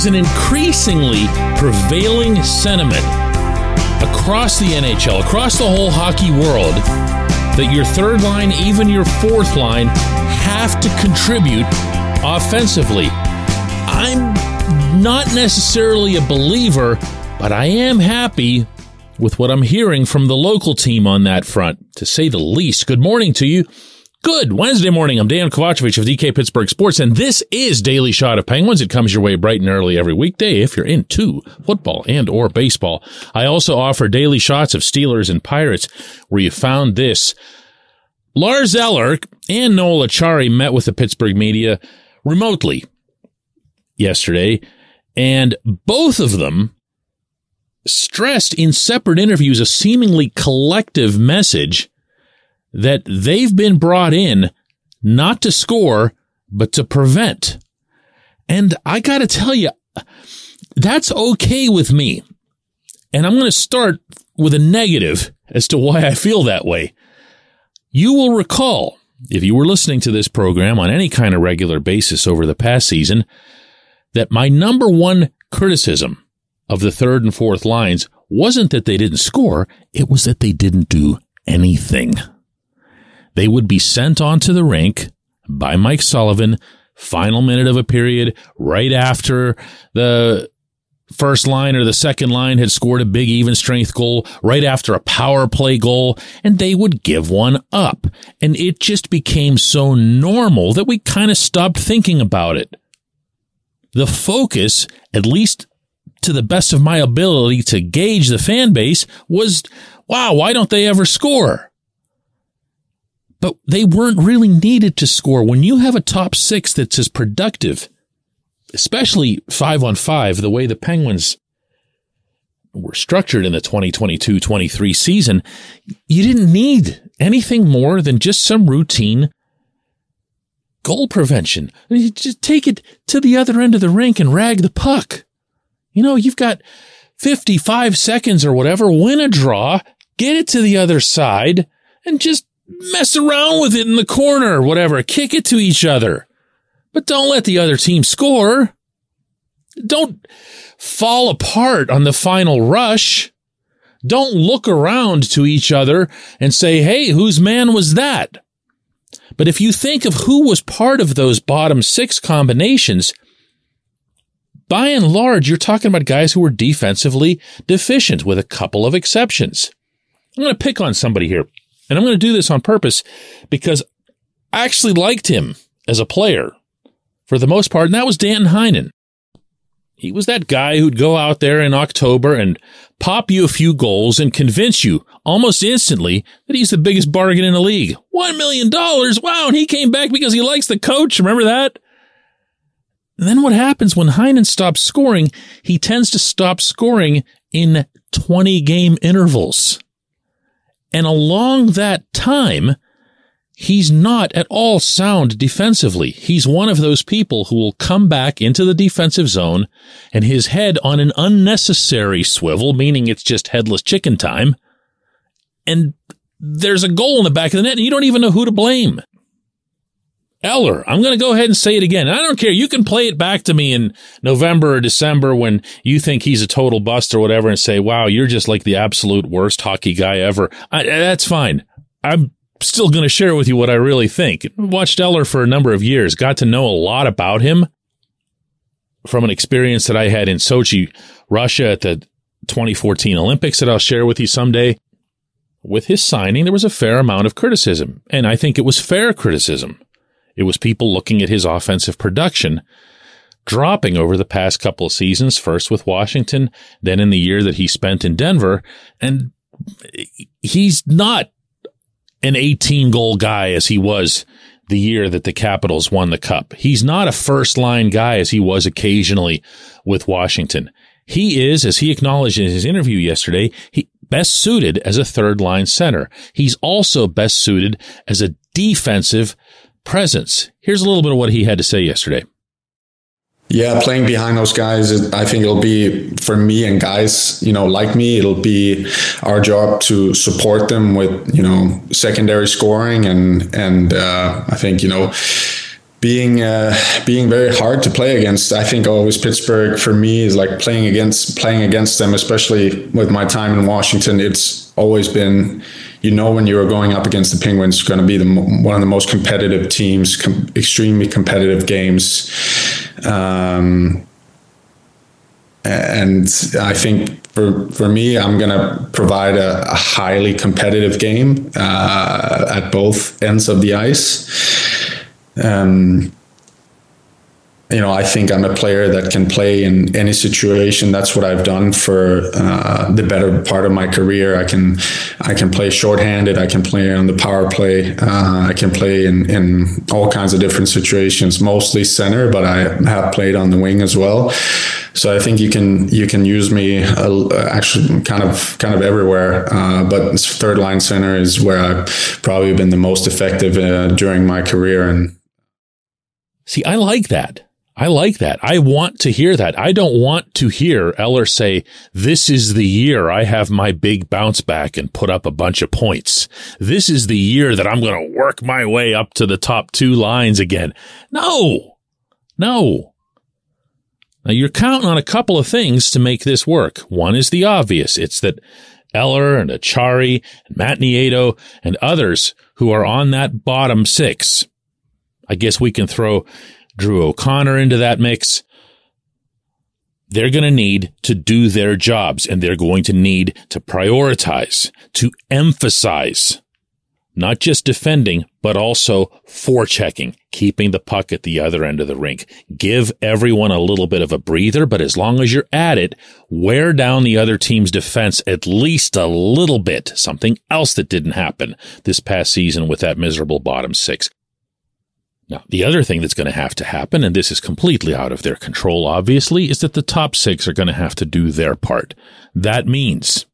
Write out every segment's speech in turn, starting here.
is an increasingly prevailing sentiment across the NHL, across the whole hockey world, that your third line, even your fourth line, have to contribute offensively. I'm not necessarily a believer, but I am happy with what I'm hearing from the local team on that front, to say the least. Good morning to you. Good Wednesday morning. I'm Dejan Kovacevic of DK Pittsburgh Sports, and this is Daily Shot of Penguins. It comes your way bright and early every weekday if you're into football and or baseball. I also offer daily shots of Steelers and Pirates, where you found this. Lars Eller and Noel Acciari met with the Pittsburgh media remotely yesterday, and both of them stressed in separate interviews a seemingly collective message that they've been brought in not to score, but to prevent. And I got to tell you, that's okay with me. And I'm going to start with a negative as to why I feel that way. You will recall, if you were listening to this program on any kind of regular basis over the past season, that my number one criticism of the third and fourth lines wasn't that they didn't score, it was that they didn't do anything. They would be sent onto the rink by Mike Sullivan, final minute of a period, right after the first line or the second line had scored a big even strength goal, right after a power play goal, and they would give one up. And it just became so normal that we kind of stopped thinking about it. The focus, at least to the best of my ability to gauge the fan base was, wow, why don't they ever score? But they weren't really needed to score. When you have a top six that's as productive, especially five on five, the way the Penguins were structured in the 2022-23 season, you didn't need anything more than just some routine goal prevention. You just take it to the other end of the rink and rag the puck. You know, you've got 55 seconds or whatever, win a draw, get it to the other side, and just mess around with it in the corner, whatever, kick it to each other. But don't let the other team score. Don't fall apart on the final rush. Don't look around to each other and say, hey, whose man was that? But if you think of who was part of those bottom six combinations, by and large, you're talking about guys who were defensively deficient with a couple of exceptions. I'm going to pick on somebody here, and I'm going to do this on purpose because I actually liked him as a player for the most part, and that was Dan Heinen. He was that guy who'd go out there in October and pop you a few goals and convince you almost instantly that he's the biggest bargain in the league. One million dollars. Wow. And he came back because he likes the coach. Remember that? And then what happens when Heinen stops scoring? He tends to stop scoring in 20 game intervals. And along that time, he's not at all sound defensively. He's one of those people who will come back into the defensive zone and his head on an unnecessary swivel, meaning it's just headless chicken time. And there's a goal in the back of the net and you don't even know who to blame. Eller, I'm going to go ahead and say it again. I don't care. You can play it back to me in November or December when you think he's a total bust or whatever and say, wow, you're just like the absolute worst hockey guy ever. I, that's fine. I'm still going to share with you what I really think. Watched Eller for a number of years, got to know a lot about him from an experience that I had in Sochi, Russia at the 2014 Olympics that I'll share with you someday. With his signing, there was a fair amount of criticism, and I think it was fair criticism. It was people looking at his offensive production dropping over the past couple of seasons, first with Washington, then in the year that he spent in Denver. And he's not an 18 goal guy as he was the year that the Capitals won the cup. He's not a first line guy as he was occasionally with Washington. He is, as he acknowledged in his interview yesterday, he best suited as a third line center. He's also best suited as a defensive presence. Here's a little bit of what he had to say yesterday. Yeah, playing behind those guys, I think it'll be for me and guys, you know, like me, it'll be our job to support them with, you know, secondary scoring and and uh, I think you know being uh, being very hard to play against. I think always Pittsburgh for me is like playing against playing against them, especially with my time in Washington. It's always been, you know, when you're going up against the Penguins, going to be the one of the most competitive teams, com- extremely competitive games. Um, and I think for for me, I'm going to provide a, a, highly competitive game uh, at both ends of the ice. Um, you know, I think I'm a player that can play in any situation. That's what I've done for uh, the better part of my career. I can, I can play shorthanded. I can play on the power play. Uh, I can play in, in all kinds of different situations, mostly center, but I have played on the wing as well. So I think you can you can use me uh, actually kind of kind of everywhere. Uh, but third line center is where I've probably been the most effective uh, during my career. And see, I like that. I like that. I want to hear that. I don't want to hear Eller say, this is the year I have my big bounce back and put up a bunch of points. This is the year that I'm going to work my way up to the top two lines again. No, no. Now you're counting on a couple of things to make this work. One is the obvious. It's that Eller and Acciari and Matt Nieto and others who are on that bottom six. I guess we can throw Drew O'Connor into that mix. They're going to need to do their jobs and they're going to need to prioritize, to emphasize, not just defending, but also forechecking, keeping the puck at the other end of the rink. Give everyone a little bit of a breather, but as long as you're at it, wear down the other team's defense at least a little bit. Something else that didn't happen this past season with that miserable bottom six. Now, the other thing that's going to have to happen, and this is completely out of their control, obviously, is that the top six are going to have to do their part. That means,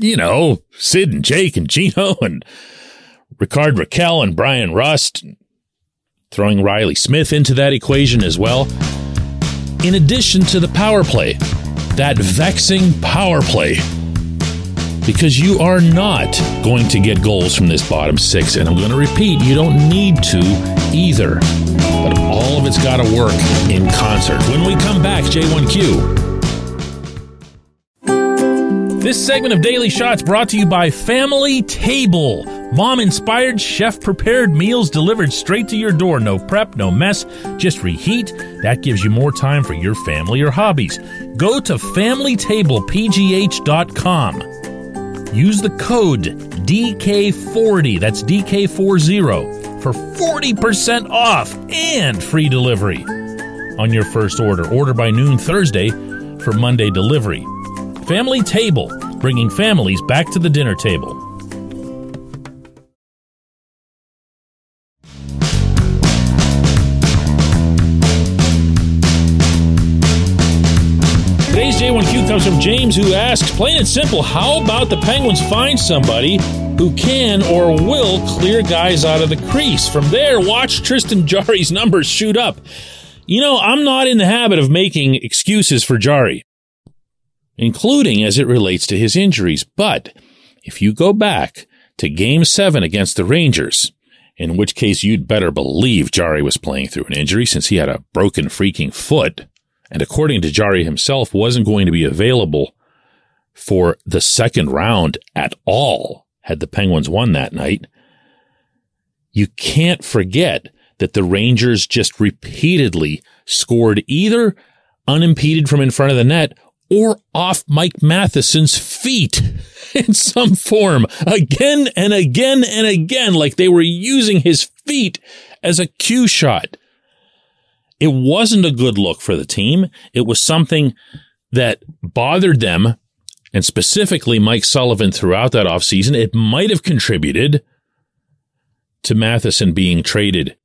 you know, Sid and Jake and Gino and Rickard Rakell and Bryan Rust, throwing Reilly Smith into that equation as well. In addition to the power play, that vexing power play because you are not going to get goals from this bottom six. And I'm going to repeat, you don't need to either. But all of it's got to work in concert. When we come back, J1Q. This segment of Daily Shots brought to you by Family Table. Mom inspired, chef prepared meals delivered straight to your door. No prep, no mess, just reheat. That gives you more time for your family or hobbies. Go to FamilyTablePGH.com. Use the code DK40, that's DK40, for 40% off and free delivery on your first order. Order by noon Thursday for Monday delivery. Family Table, bringing families back to the dinner table. Comes from James, who asks, plain and simple, how about the Penguins find somebody who can or will clear guys out of the crease? From there, watch Tristan Jarry's numbers shoot up. You know, I'm not in the habit of making excuses for Jarry, including as it relates to his injuries. But if you go back to game seven against the Rangers, in which case you'd better believe Jarry was playing through an injury since he had a broken freaking foot and according to Jarry himself, wasn't going to be available for the second round at all had the Penguins won that night. You can't forget that the Rangers just repeatedly scored either unimpeded from in front of the net or off Mike Matheson's feet in some form again and again and again, like they were using his feet as a cue shot. It wasn't a good look for the team. It was something that bothered them and specifically Mike Sullivan throughout that offseason. It might have contributed to Matheson being traded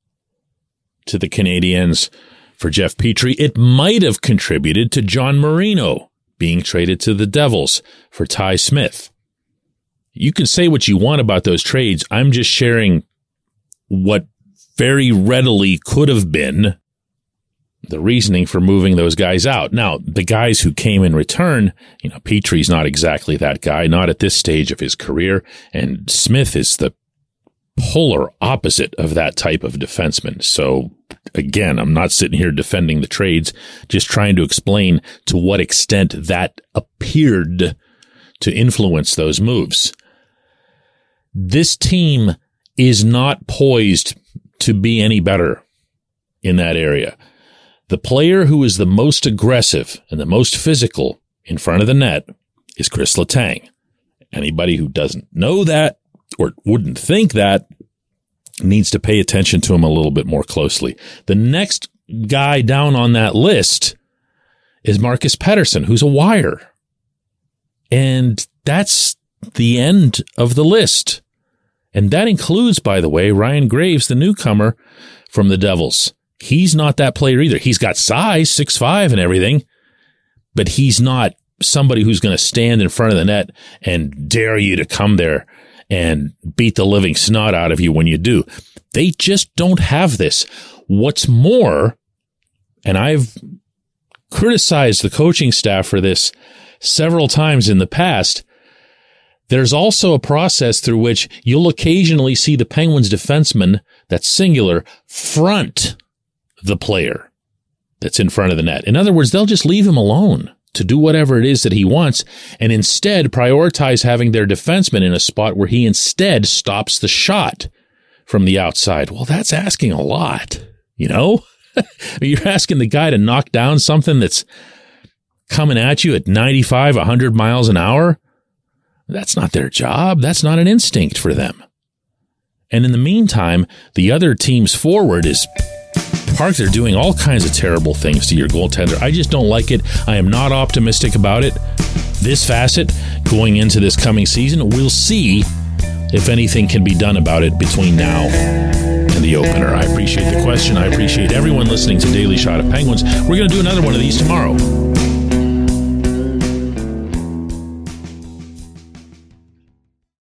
to the Canadiens for Jeff Petry. It might have contributed to John Marino being traded to the Devils for Ty Smith. You can say what you want about those trades. I'm just sharing what very readily could have been the reasoning for moving those guys out. Now, the guys who came in return, you know, Petry's not exactly that guy, not at this stage of his career, and Smith is the polar opposite of that type of defenseman. So again, I'm not sitting here defending the trades, just trying to explain to what extent that appeared to influence those moves. This team is not poised to be any better in that area. The player who is the most aggressive and the most physical in front of the net is Chris Letang. Anybody who doesn't know that or wouldn't think that needs to pay attention to him a little bit more closely. The next guy down on that list is Marcus Pettersson, who's a wire. And that's the end of the list. And that includes, by the way, Ryan Graves, the newcomer from the Devils. He's not that player either. He's got size, six five and everything, but he's not somebody who's going to stand in front of the net and dare you to come there and beat the living snot out of you when you do. They just don't have this. What's more, and I've criticized the coaching staff for this several times in the past, there's also a process through which you'll occasionally see the Penguins defenseman, that's singular, front the player that's in front of the net. In other words, they'll just leave him alone to do whatever it is that he wants and instead prioritize having their defenseman in a spot where he instead stops the shot from the outside. Well, that's asking a lot, you know? You're asking the guy to knock down something that's coming at you at 95, 100 miles an hour. That's not their job. That's not an instinct for them. And in the meantime, the other team's forward is park. They're doing all kinds of terrible things to your goaltender. I just don't like it. I am not optimistic about it. This facet going into this coming season, we'll see if anything can be done about it between now and the opener. I appreciate the question. I appreciate everyone listening to Daily Shot of Penguins. We're going to do another one of these tomorrow.